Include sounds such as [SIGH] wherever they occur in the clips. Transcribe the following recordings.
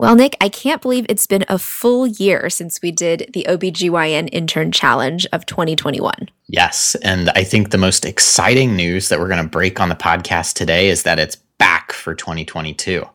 Well, Nick, I can't believe it's been a full year since we did the OBGYN Intern Challenge of 2021. Yes. And I think the most exciting news that we're going to break on the podcast today is that it's back for 2022.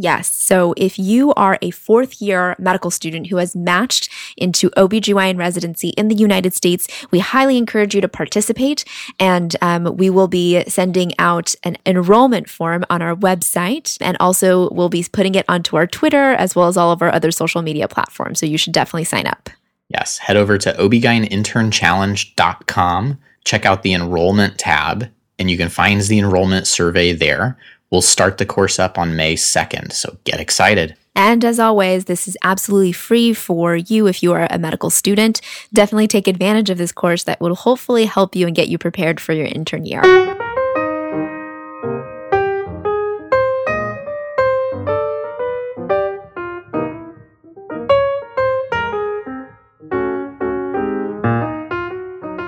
Yes. So if you are a fourth year medical student who has matched into OBGYN residency in the United States, we highly encourage you to participate. And um, we will be sending out an enrollment form on our website. And also, we'll be putting it onto our Twitter as well as all of our other social media platforms. So you should definitely sign up. Yes. Head over to obgynininternchallenge.com, check out the enrollment tab, and you can find the enrollment survey there. We'll start the course up on May 2nd, so get excited. And as always, this is absolutely free for you if you are a medical student. Definitely take advantage of this course that will hopefully help you and get you prepared for your intern year.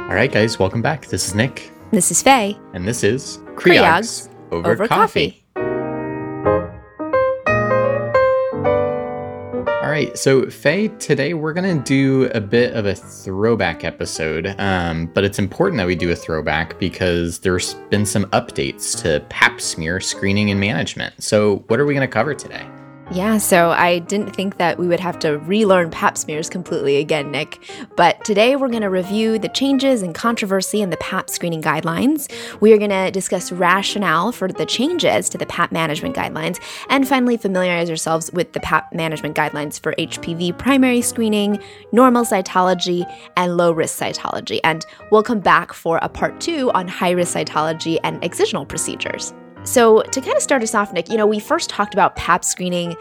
All right, guys, welcome back. This is Nick. This is Faye. And this is Creogs over, over coffee. All right, so Faye, today we're gonna do a bit of a throwback episode, um, but it's important that we do a throwback because there's been some updates to Pap smear screening and management. So, what are we gonna cover today? Yeah, so I didn't think that we would have to relearn pap smears completely again, Nick. But today we're going to review the changes and controversy in the pap screening guidelines. We are going to discuss rationale for the changes to the pap management guidelines, and finally familiarize ourselves with the pap management guidelines for HPV primary screening, normal cytology, and low risk cytology. And we'll come back for a part two on high risk cytology and excisional procedures. So, to kind of start us off, Nick, you know, we first talked about PAP screening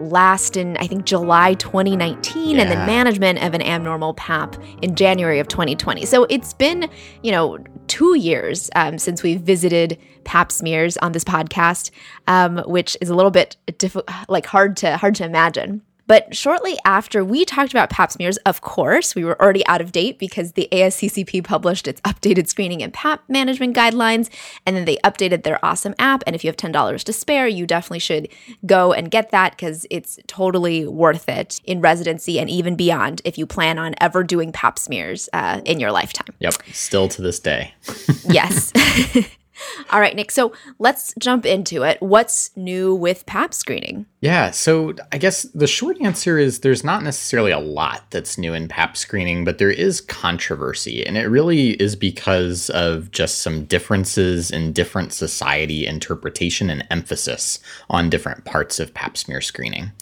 last in, I think, July 2019, Yeah. and then management of an abnormal PAP in January of 2020. So, it's been, you know, two years um, since we visited PAP smears on this podcast, um, which is a little bit diff- like hard to hard to imagine. But shortly after we talked about pap smears, of course, we were already out of date because the ASCCP published its updated screening and pap management guidelines, and then they updated their awesome app. And if you have $10 to spare, you definitely should go and get that because it's totally worth it in residency and even beyond if you plan on ever doing pap smears uh, in your lifetime. Yep, still to this day. [LAUGHS] yes. [LAUGHS] [LAUGHS] All right, Nick. So let's jump into it. What's new with pap screening? Yeah, so I guess the short answer is there's not necessarily a lot that's new in PAP screening, but there is controversy. And it really is because of just some differences in different society interpretation and emphasis on different parts of PAP smear screening.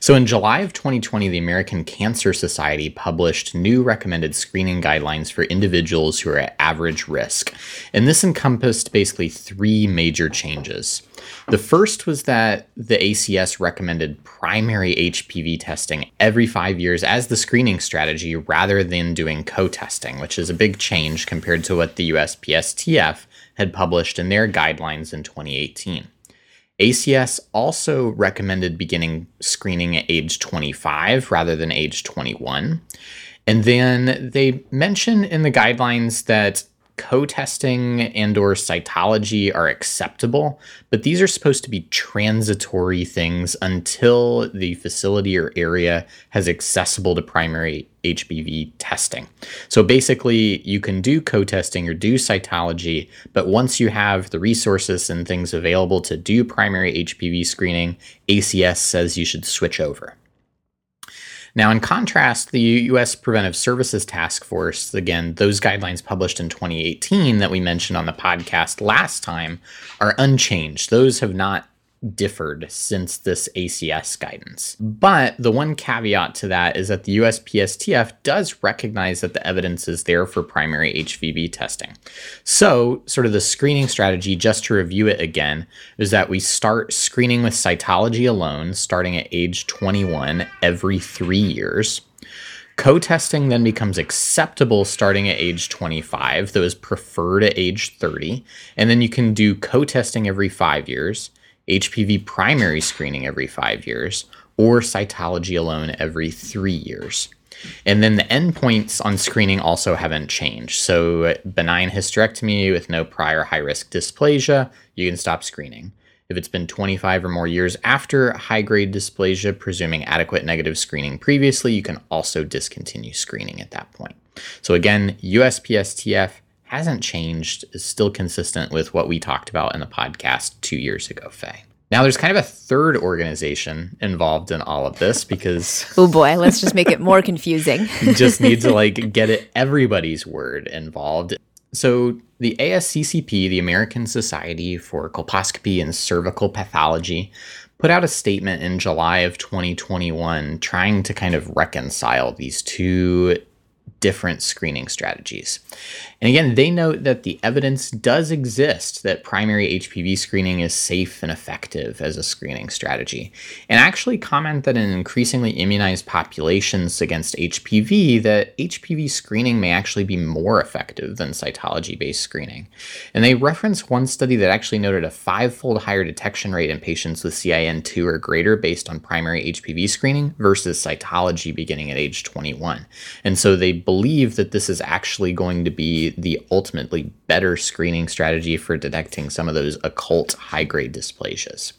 So in July of 2020, the American Cancer Society published new recommended screening guidelines for individuals who are at average risk. And this encompassed basically three major changes. The first was that the ACS recommended primary HPV testing every five years as the screening strategy rather than doing co testing, which is a big change compared to what the USPSTF had published in their guidelines in 2018. ACS also recommended beginning screening at age 25 rather than age 21. And then they mention in the guidelines that co-testing and or cytology are acceptable, but these are supposed to be transitory things until the facility or area has accessible to primary HPV testing. So basically, you can do co-testing or do cytology, but once you have the resources and things available to do primary HPV screening, ACS says you should switch over. Now, in contrast, the U.S. Preventive Services Task Force, again, those guidelines published in 2018 that we mentioned on the podcast last time, are unchanged. Those have not differed since this ACS guidance. But the one caveat to that is that the USPSTF does recognize that the evidence is there for primary HPV testing. So, sort of the screening strategy, just to review it again, is that we start screening with cytology alone, starting at age 21 every three years. Co testing then becomes acceptable starting at age 25, though is preferred at age 30. And then you can do co testing every five years, HPV primary screening every five years, or cytology alone every three years. And then the endpoints on screening also haven't changed. So, benign hysterectomy with no prior high risk dysplasia, you can stop screening. If it's been 25 or more years after high grade dysplasia, presuming adequate negative screening previously, you can also discontinue screening at that point. So, again, USPSTF hasn't changed, is still consistent with what we talked about in the podcast two years ago, Faye. Now, there's kind of a third organization involved in all of this because. [LAUGHS] oh boy, let's just make it more confusing. [LAUGHS] you just need to like get it everybody's word involved. So, the ASCCP, the American Society for Colposcopy and Cervical Pathology, put out a statement in July of 2021 trying to kind of reconcile these two different screening strategies. And again, they note that the evidence does exist that primary HPV screening is safe and effective as a screening strategy, and actually comment that in increasingly immunized populations against HPV, that HPV screening may actually be more effective than cytology-based screening. And they reference one study that actually noted a five-fold higher detection rate in patients with CIN2 or greater based on primary HPV screening versus cytology beginning at age 21. And so they believe that this is actually going to be the ultimately better screening strategy for detecting some of those occult high grade dysplasias.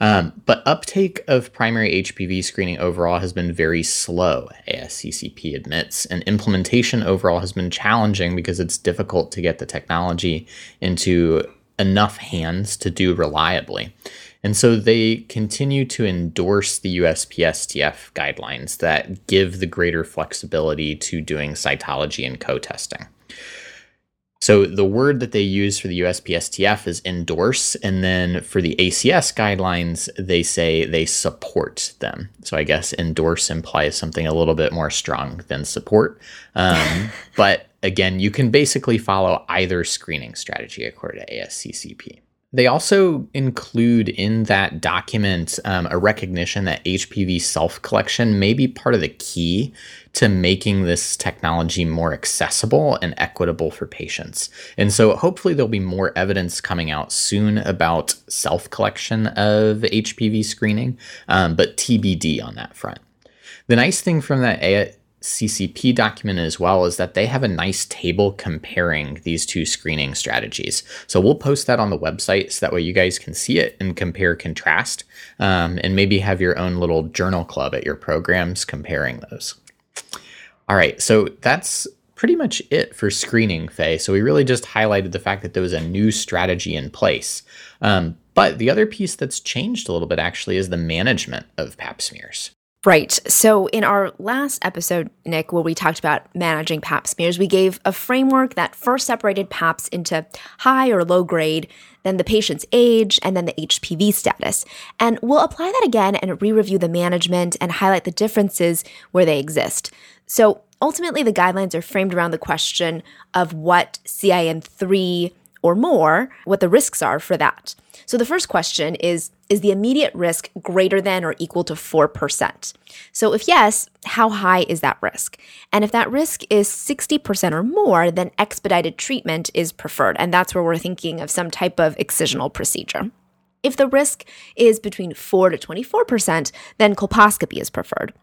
Um, but uptake of primary HPV screening overall has been very slow, ASCCP admits, and implementation overall has been challenging because it's difficult to get the technology into enough hands to do reliably. And so they continue to endorse the USPSTF guidelines that give the greater flexibility to doing cytology and co testing. So the word that they use for the USPSTF is endorse, and then for the ACS guidelines, they say they support them. So I guess endorse implies something a little bit more strong than support. Um, [LAUGHS] but again, you can basically follow either screening strategy according to ASCCP. They also include in that document um, a recognition that HPV self collection may be part of the key to making this technology more accessible and equitable for patients. And so hopefully there'll be more evidence coming out soon about self collection of HPV screening, um, but TBD on that front. The nice thing from that CCP document as well is that they have a nice table comparing these two screening strategies. So we'll post that on the website so that way you guys can see it and compare contrast um, and maybe have your own little journal club at your programs comparing those. All right, so that's pretty much it for screening, Faye. So we really just highlighted the fact that there was a new strategy in place. Um, but the other piece that's changed a little bit actually is the management of pap smears. Right. So, in our last episode, Nick, where we talked about managing pap smears, we gave a framework that first separated PAPs into high or low grade, then the patient's age, and then the HPV status. And we'll apply that again and re review the management and highlight the differences where they exist. So, ultimately, the guidelines are framed around the question of what CIN3 or more, what the risks are for that. So the first question is Is the immediate risk greater than or equal to 4%? So if yes, how high is that risk? And if that risk is 60% or more, then expedited treatment is preferred. And that's where we're thinking of some type of excisional procedure. If the risk is between 4 to 24%, then colposcopy is preferred.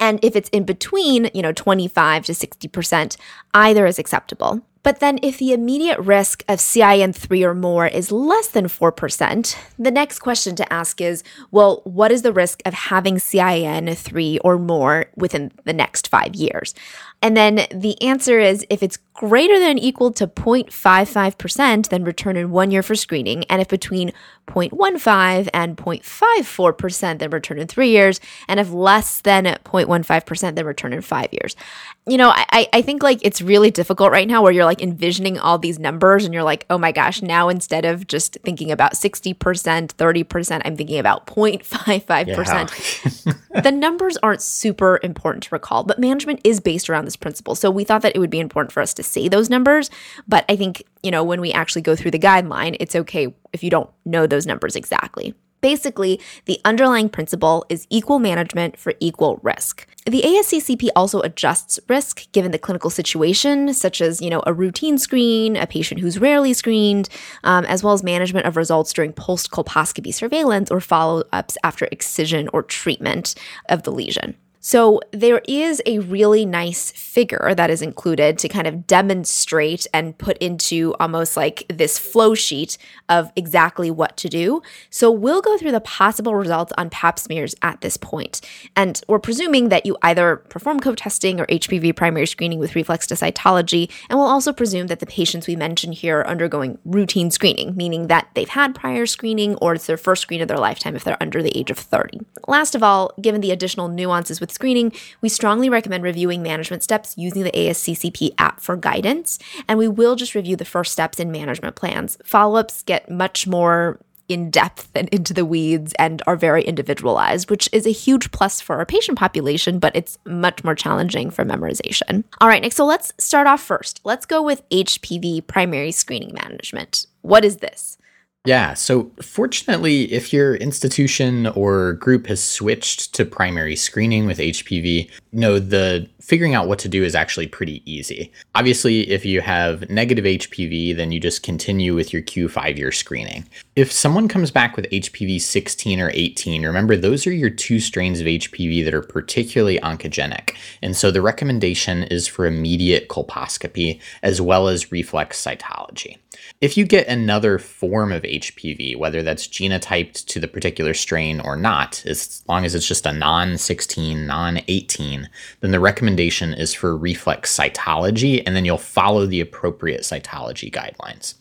And if it's in between, you know, 25 to 60%, either is acceptable. But then, if the immediate risk of CIN3 or more is less than 4%, the next question to ask is well, what is the risk of having CIN3 or more within the next five years? And then the answer is if it's greater than equal to 0.55%, then return in one year for screening. And if between 0.15 and 0.54%, then return in three years. And if less than 0.15%, then return in five years. You know, I, I think like it's really difficult right now where you're like envisioning all these numbers and you're like, oh my gosh, now instead of just thinking about 60%, 30%, I'm thinking about 0.55%. Yeah. [LAUGHS] the numbers aren't super important to recall, but management is based around this principle. So we thought that it would be important for us to say those numbers. But I think, you know, when we actually go through the guideline, it's okay if you don't know those numbers exactly. Basically, the underlying principle is equal management for equal risk. The ASCCP also adjusts risk given the clinical situation, such as you know a routine screen, a patient who's rarely screened, um, as well as management of results during post colposcopy surveillance or follow ups after excision or treatment of the lesion. So there is a really nice figure that is included to kind of demonstrate and put into almost like this flow sheet of exactly what to do. So we'll go through the possible results on pap smears at this point. And we're presuming that you either perform co-testing or HPV primary screening with reflex to cytology. And we'll also presume that the patients we mention here are undergoing routine screening, meaning that they've had prior screening or it's their first screen of their lifetime if they're under the age of 30. Last of all, given the additional nuances with screening, we strongly recommend reviewing management steps using the ASCCP app for guidance, and we will just review the first steps in management plans. Follow ups get much more in depth and into the weeds and are very individualized, which is a huge plus for our patient population, but it's much more challenging for memorization. All right, Nick, so let's start off first. Let's go with HPV primary screening management. What is this? Yeah, so fortunately, if your institution or group has switched to primary screening with HPV, no, the figuring out what to do is actually pretty easy. Obviously, if you have negative HPV, then you just continue with your Q5 year screening. If someone comes back with HPV 16 or 18, remember those are your two strains of HPV that are particularly oncogenic. And so the recommendation is for immediate colposcopy as well as reflex cytology. If you get another form of HPV, whether that's genotyped to the particular strain or not, as long as it's just a non 16, non 18, then the recommendation is for reflex cytology, and then you'll follow the appropriate cytology guidelines.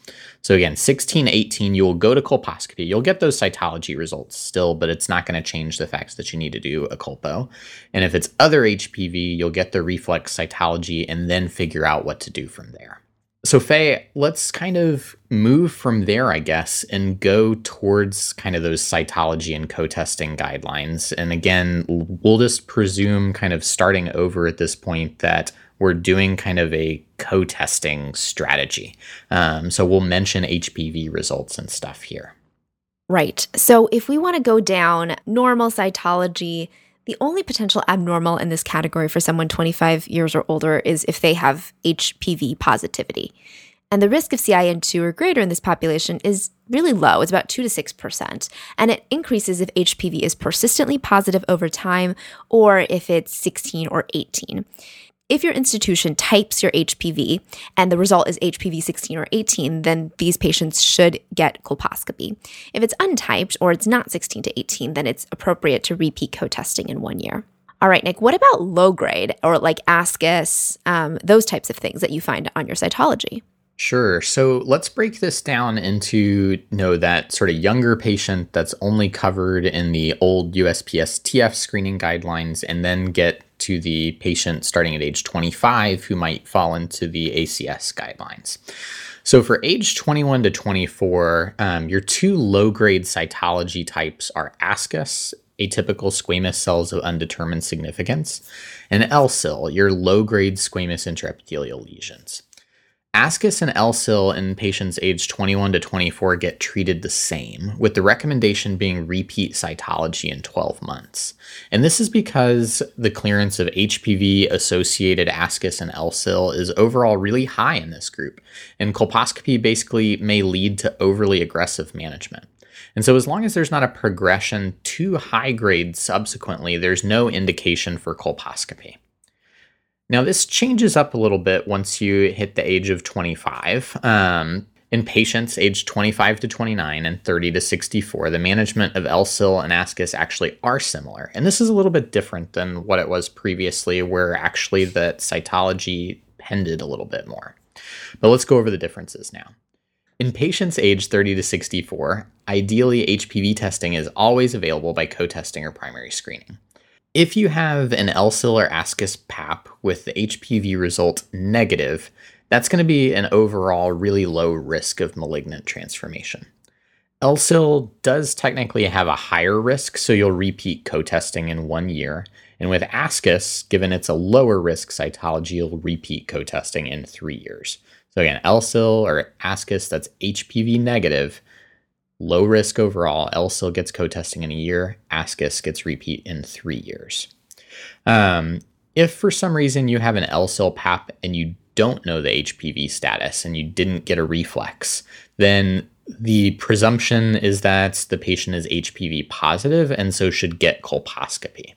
So again, 16, 18, you will go to colposcopy. You'll get those cytology results still, but it's not going to change the fact that you need to do a colpo. And if it's other HPV, you'll get the reflex cytology and then figure out what to do from there. So, Faye, let's kind of move from there, I guess, and go towards kind of those cytology and co testing guidelines. And again, we'll just presume, kind of starting over at this point, that we're doing kind of a co testing strategy. Um, so, we'll mention HPV results and stuff here. Right. So, if we want to go down normal cytology, the only potential abnormal in this category for someone 25 years or older is if they have HPV positivity. And the risk of CIN2 or greater in this population is really low. It's about 2 to 6%. And it increases if HPV is persistently positive over time or if it's 16 or 18. If your institution types your HPV and the result is HPV 16 or 18, then these patients should get colposcopy. If it's untyped or it's not 16 to 18, then it's appropriate to repeat co testing in one year. All right, Nick, what about low grade or like ASCUS, um, those types of things that you find on your cytology? Sure. So let's break this down into you know that sort of younger patient that's only covered in the old USPSTF screening guidelines and then get to the patient starting at age 25 who might fall into the ACS guidelines. So for age 21 to 24, um, your two low grade cytology types are ASCUS, atypical squamous cells of undetermined significance, and LSIL, your low grade squamous intraepithelial lesions. ASCUS and LSIL in patients aged 21 to 24 get treated the same, with the recommendation being repeat cytology in 12 months. And this is because the clearance of HPV associated ASCUS and LSIL is overall really high in this group, and colposcopy basically may lead to overly aggressive management. And so, as long as there's not a progression to high grade subsequently, there's no indication for colposcopy. Now, this changes up a little bit once you hit the age of 25. Um, in patients aged 25 to 29 and 30 to 64, the management of LSIL and ASCUS actually are similar. And this is a little bit different than what it was previously, where actually the cytology pended a little bit more. But let's go over the differences now. In patients aged 30 to 64, ideally HPV testing is always available by co testing or primary screening. If you have an LSIL or ASCUS PAP with the HPV result negative, that's going to be an overall really low risk of malignant transformation. LSIL does technically have a higher risk, so you'll repeat co testing in one year. And with ASCUS, given it's a lower risk cytology, you'll repeat co testing in three years. So again, LSIL or ASCUS that's HPV negative, Low risk overall. LSIL gets co-testing in a year. ASCUS gets repeat in three years. Um, if for some reason you have an LSIL PAP and you don't know the HPV status and you didn't get a reflex, then the presumption is that the patient is HPV positive and so should get colposcopy.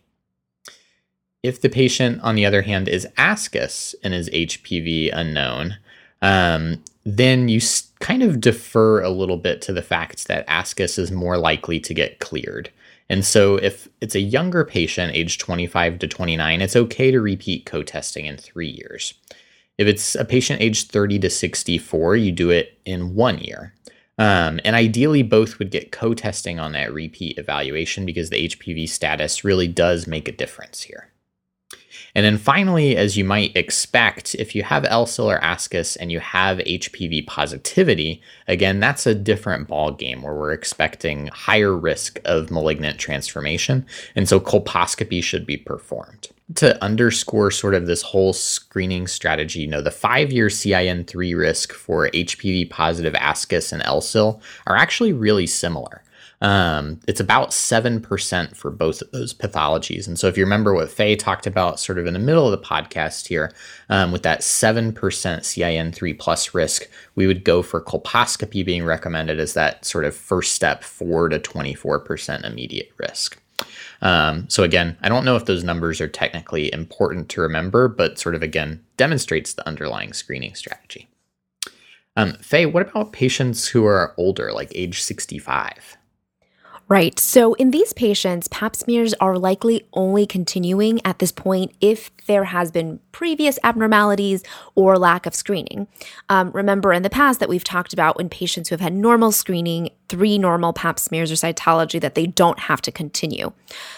if the patient, on the other hand, is ascus and is HPV unknown, um, then you kind of defer a little bit to the fact that ascus is more likely to get cleared. And so, if it's a younger patient, age 25 to 29, it's okay to repeat co testing in three years. If it's a patient age 30 to 64, you do it in one year. Um, and ideally, both would get co testing on that repeat evaluation because the HPV status really does make a difference here. And then finally, as you might expect, if you have LSIL or ASCUS and you have HPV positivity, again, that's a different ball game where we're expecting higher risk of malignant transformation. And so colposcopy should be performed. To underscore sort of this whole screening strategy, you know, the five year CIN3 risk for HPV positive ASCUS and LSIL are actually really similar. Um, it's about 7% for both of those pathologies. And so, if you remember what Faye talked about sort of in the middle of the podcast here, um, with that 7% CIN3 plus risk, we would go for colposcopy being recommended as that sort of first step, 4 to 24% immediate risk. Um, so, again, I don't know if those numbers are technically important to remember, but sort of again demonstrates the underlying screening strategy. Um, Faye, what about patients who are older, like age 65? Right. So in these patients, pap smears are likely only continuing at this point if there has been previous abnormalities or lack of screening. Um, remember in the past that we've talked about when patients who have had normal screening, three normal pap smears or cytology, that they don't have to continue.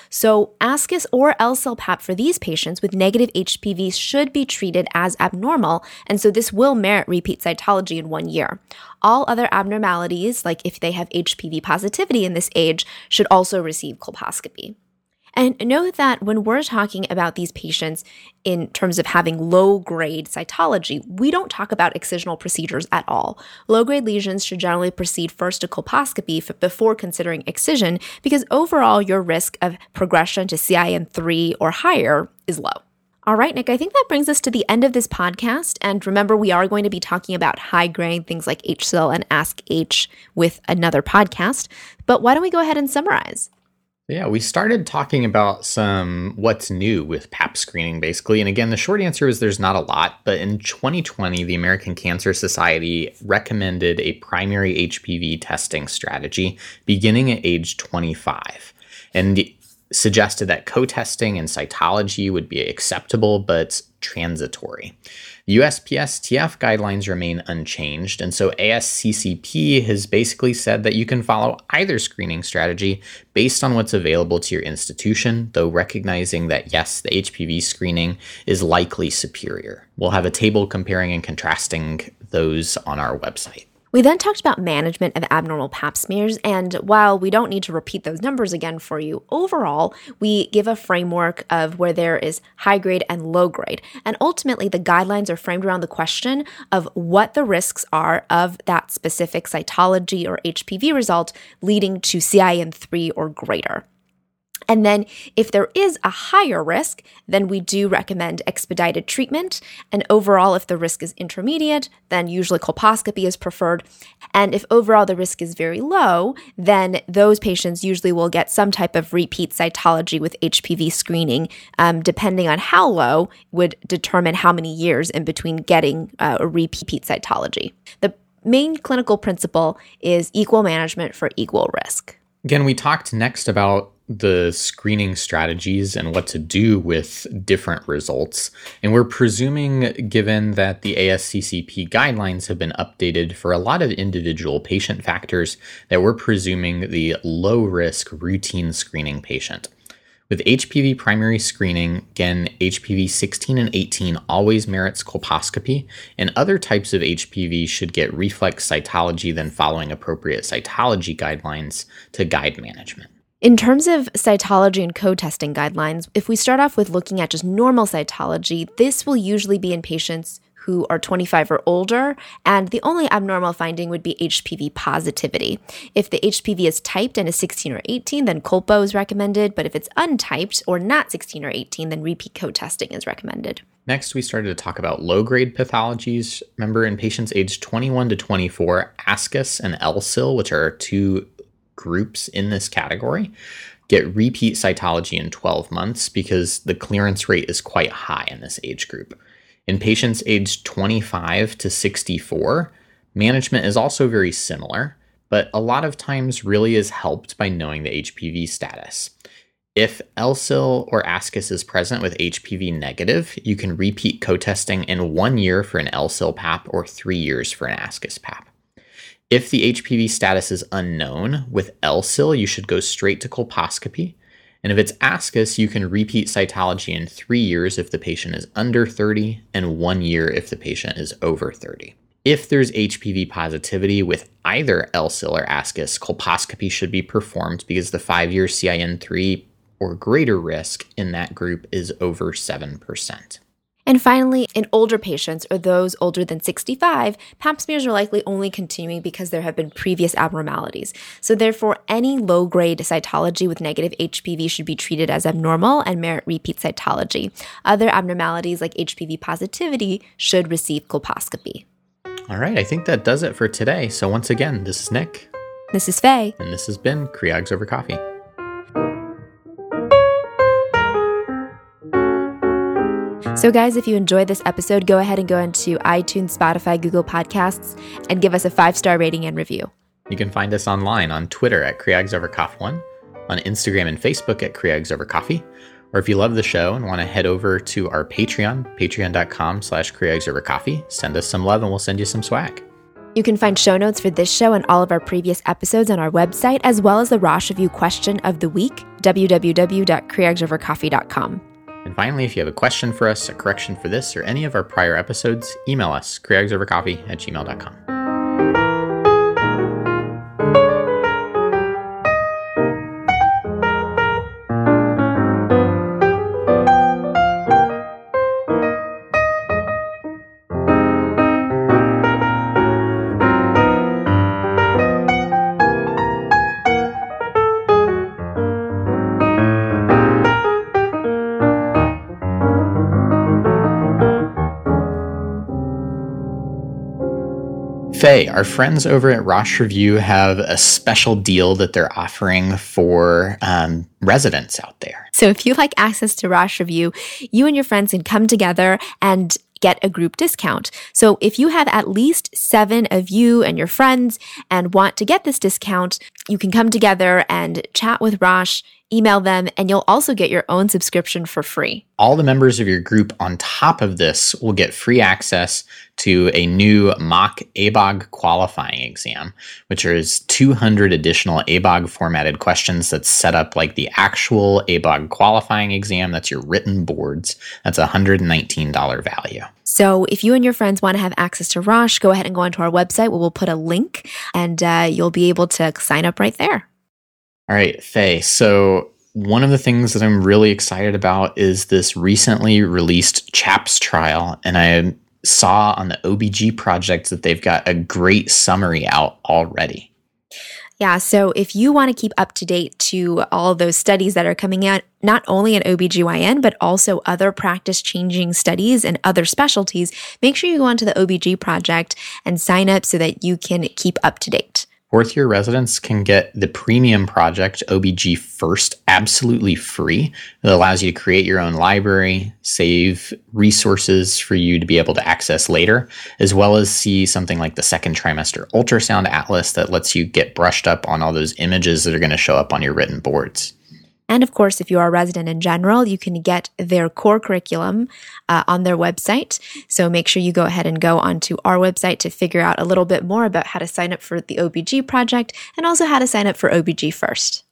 So, ASCUS or LSIL PAP for these patients with negative HPV should be treated as abnormal, and so this will merit repeat cytology in one year. All other abnormalities, like if they have HPV positivity in this age, should also receive colposcopy. And note that when we're talking about these patients in terms of having low grade cytology, we don't talk about excisional procedures at all. Low grade lesions should generally proceed first to colposcopy before considering excision because overall your risk of progression to CIN3 or higher is low. All right, Nick, I think that brings us to the end of this podcast. And remember, we are going to be talking about high grade things like HSIL and ASC-H with another podcast. But why don't we go ahead and summarize? Yeah, we started talking about some what's new with PAP screening, basically. And again, the short answer is there's not a lot. But in 2020, the American Cancer Society recommended a primary HPV testing strategy beginning at age 25. And suggested that co testing and cytology would be acceptable but transitory. USPSTF guidelines remain unchanged, and so ASCCP has basically said that you can follow either screening strategy based on what's available to your institution, though recognizing that yes, the HPV screening is likely superior. We'll have a table comparing and contrasting those on our website. We then talked about management of abnormal pap smears, and while we don't need to repeat those numbers again for you, overall, we give a framework of where there is high grade and low grade. And ultimately, the guidelines are framed around the question of what the risks are of that specific cytology or HPV result leading to CIN3 or greater. And then, if there is a higher risk, then we do recommend expedited treatment. And overall, if the risk is intermediate, then usually colposcopy is preferred. And if overall the risk is very low, then those patients usually will get some type of repeat cytology with HPV screening, um, depending on how low, would determine how many years in between getting uh, a repeat cytology. The main clinical principle is equal management for equal risk. Again, we talked next about the screening strategies and what to do with different results. And we're presuming, given that the ASCCP guidelines have been updated for a lot of individual patient factors, that we're presuming the low risk routine screening patient. With HPV primary screening, again, HPV 16 and 18 always merits colposcopy, and other types of HPV should get reflex cytology, then following appropriate cytology guidelines to guide management. In terms of cytology and co testing guidelines, if we start off with looking at just normal cytology, this will usually be in patients who are 25 or older, and the only abnormal finding would be HPV positivity. If the HPV is typed and is 16 or 18, then colpo is recommended, but if it's untyped or not 16 or 18, then repeat co testing is recommended. Next, we started to talk about low grade pathologies. Remember, in patients aged 21 to 24, ASCUS and LSIL, which are two groups in this category get repeat cytology in 12 months because the clearance rate is quite high in this age group. In patients aged 25 to 64, management is also very similar, but a lot of times really is helped by knowing the HPV status. If LSIL or ASCUS is present with HPV negative, you can repeat co-testing in one year for an LSIL PAP or three years for an ASCUS PAP. If the HPV status is unknown with LSIL, you should go straight to colposcopy. And if it's ASCUS, you can repeat cytology in three years if the patient is under 30 and one year if the patient is over 30. If there's HPV positivity with either LSIL or ASCUS, colposcopy should be performed because the five year CIN3 or greater risk in that group is over 7%. And finally, in older patients or those older than 65, pap smears are likely only continuing because there have been previous abnormalities. So, therefore, any low grade cytology with negative HPV should be treated as abnormal and merit repeat cytology. Other abnormalities like HPV positivity should receive colposcopy. All right, I think that does it for today. So, once again, this is Nick. This is Faye. And this has been Creogs Over Coffee. So, guys, if you enjoyed this episode, go ahead and go into iTunes, Spotify, Google Podcasts, and give us a five star rating and review. You can find us online on Twitter at Creogs Over Coffee One, on Instagram and Facebook at Creogs Over Coffee, or if you love the show and want to head over to our Patreon, patreon.com slash CreogsOverCoffee, send us some love and we'll send you some swag. You can find show notes for this show and all of our previous episodes on our website, as well as the Rosh Review question of the week, www.creogsovercoffee.com. And finally, if you have a question for us, a correction for this, or any of our prior episodes, email us, creogsovercoffee at gmail.com. Faye, our friends over at Rosh Review have a special deal that they're offering for um, residents out there. So if you like access to Rosh Review, you and your friends can come together and get a group discount. So if you have at least seven of you and your friends and want to get this discount, you can come together and chat with Rosh email them, and you'll also get your own subscription for free. All the members of your group on top of this will get free access to a new mock ABOG qualifying exam, which is 200 additional ABOG formatted questions that's set up like the actual ABOG qualifying exam. That's your written boards. That's a $119 value. So if you and your friends want to have access to Rosh, go ahead and go onto our website where we'll put a link and uh, you'll be able to sign up right there. All right, Faye. So one of the things that I'm really excited about is this recently released CHAPS trial. And I saw on the OBG project that they've got a great summary out already. Yeah, so if you want to keep up to date to all those studies that are coming out, not only in OBGYN, but also other practice changing studies and other specialties, make sure you go onto the OBG project and sign up so that you can keep up to date. Fourth year residents can get the premium project OBG First absolutely free. It allows you to create your own library, save resources for you to be able to access later, as well as see something like the second trimester ultrasound atlas that lets you get brushed up on all those images that are going to show up on your written boards. And of course, if you are a resident in general, you can get their core curriculum uh, on their website. So make sure you go ahead and go onto our website to figure out a little bit more about how to sign up for the OBG project and also how to sign up for OBG first.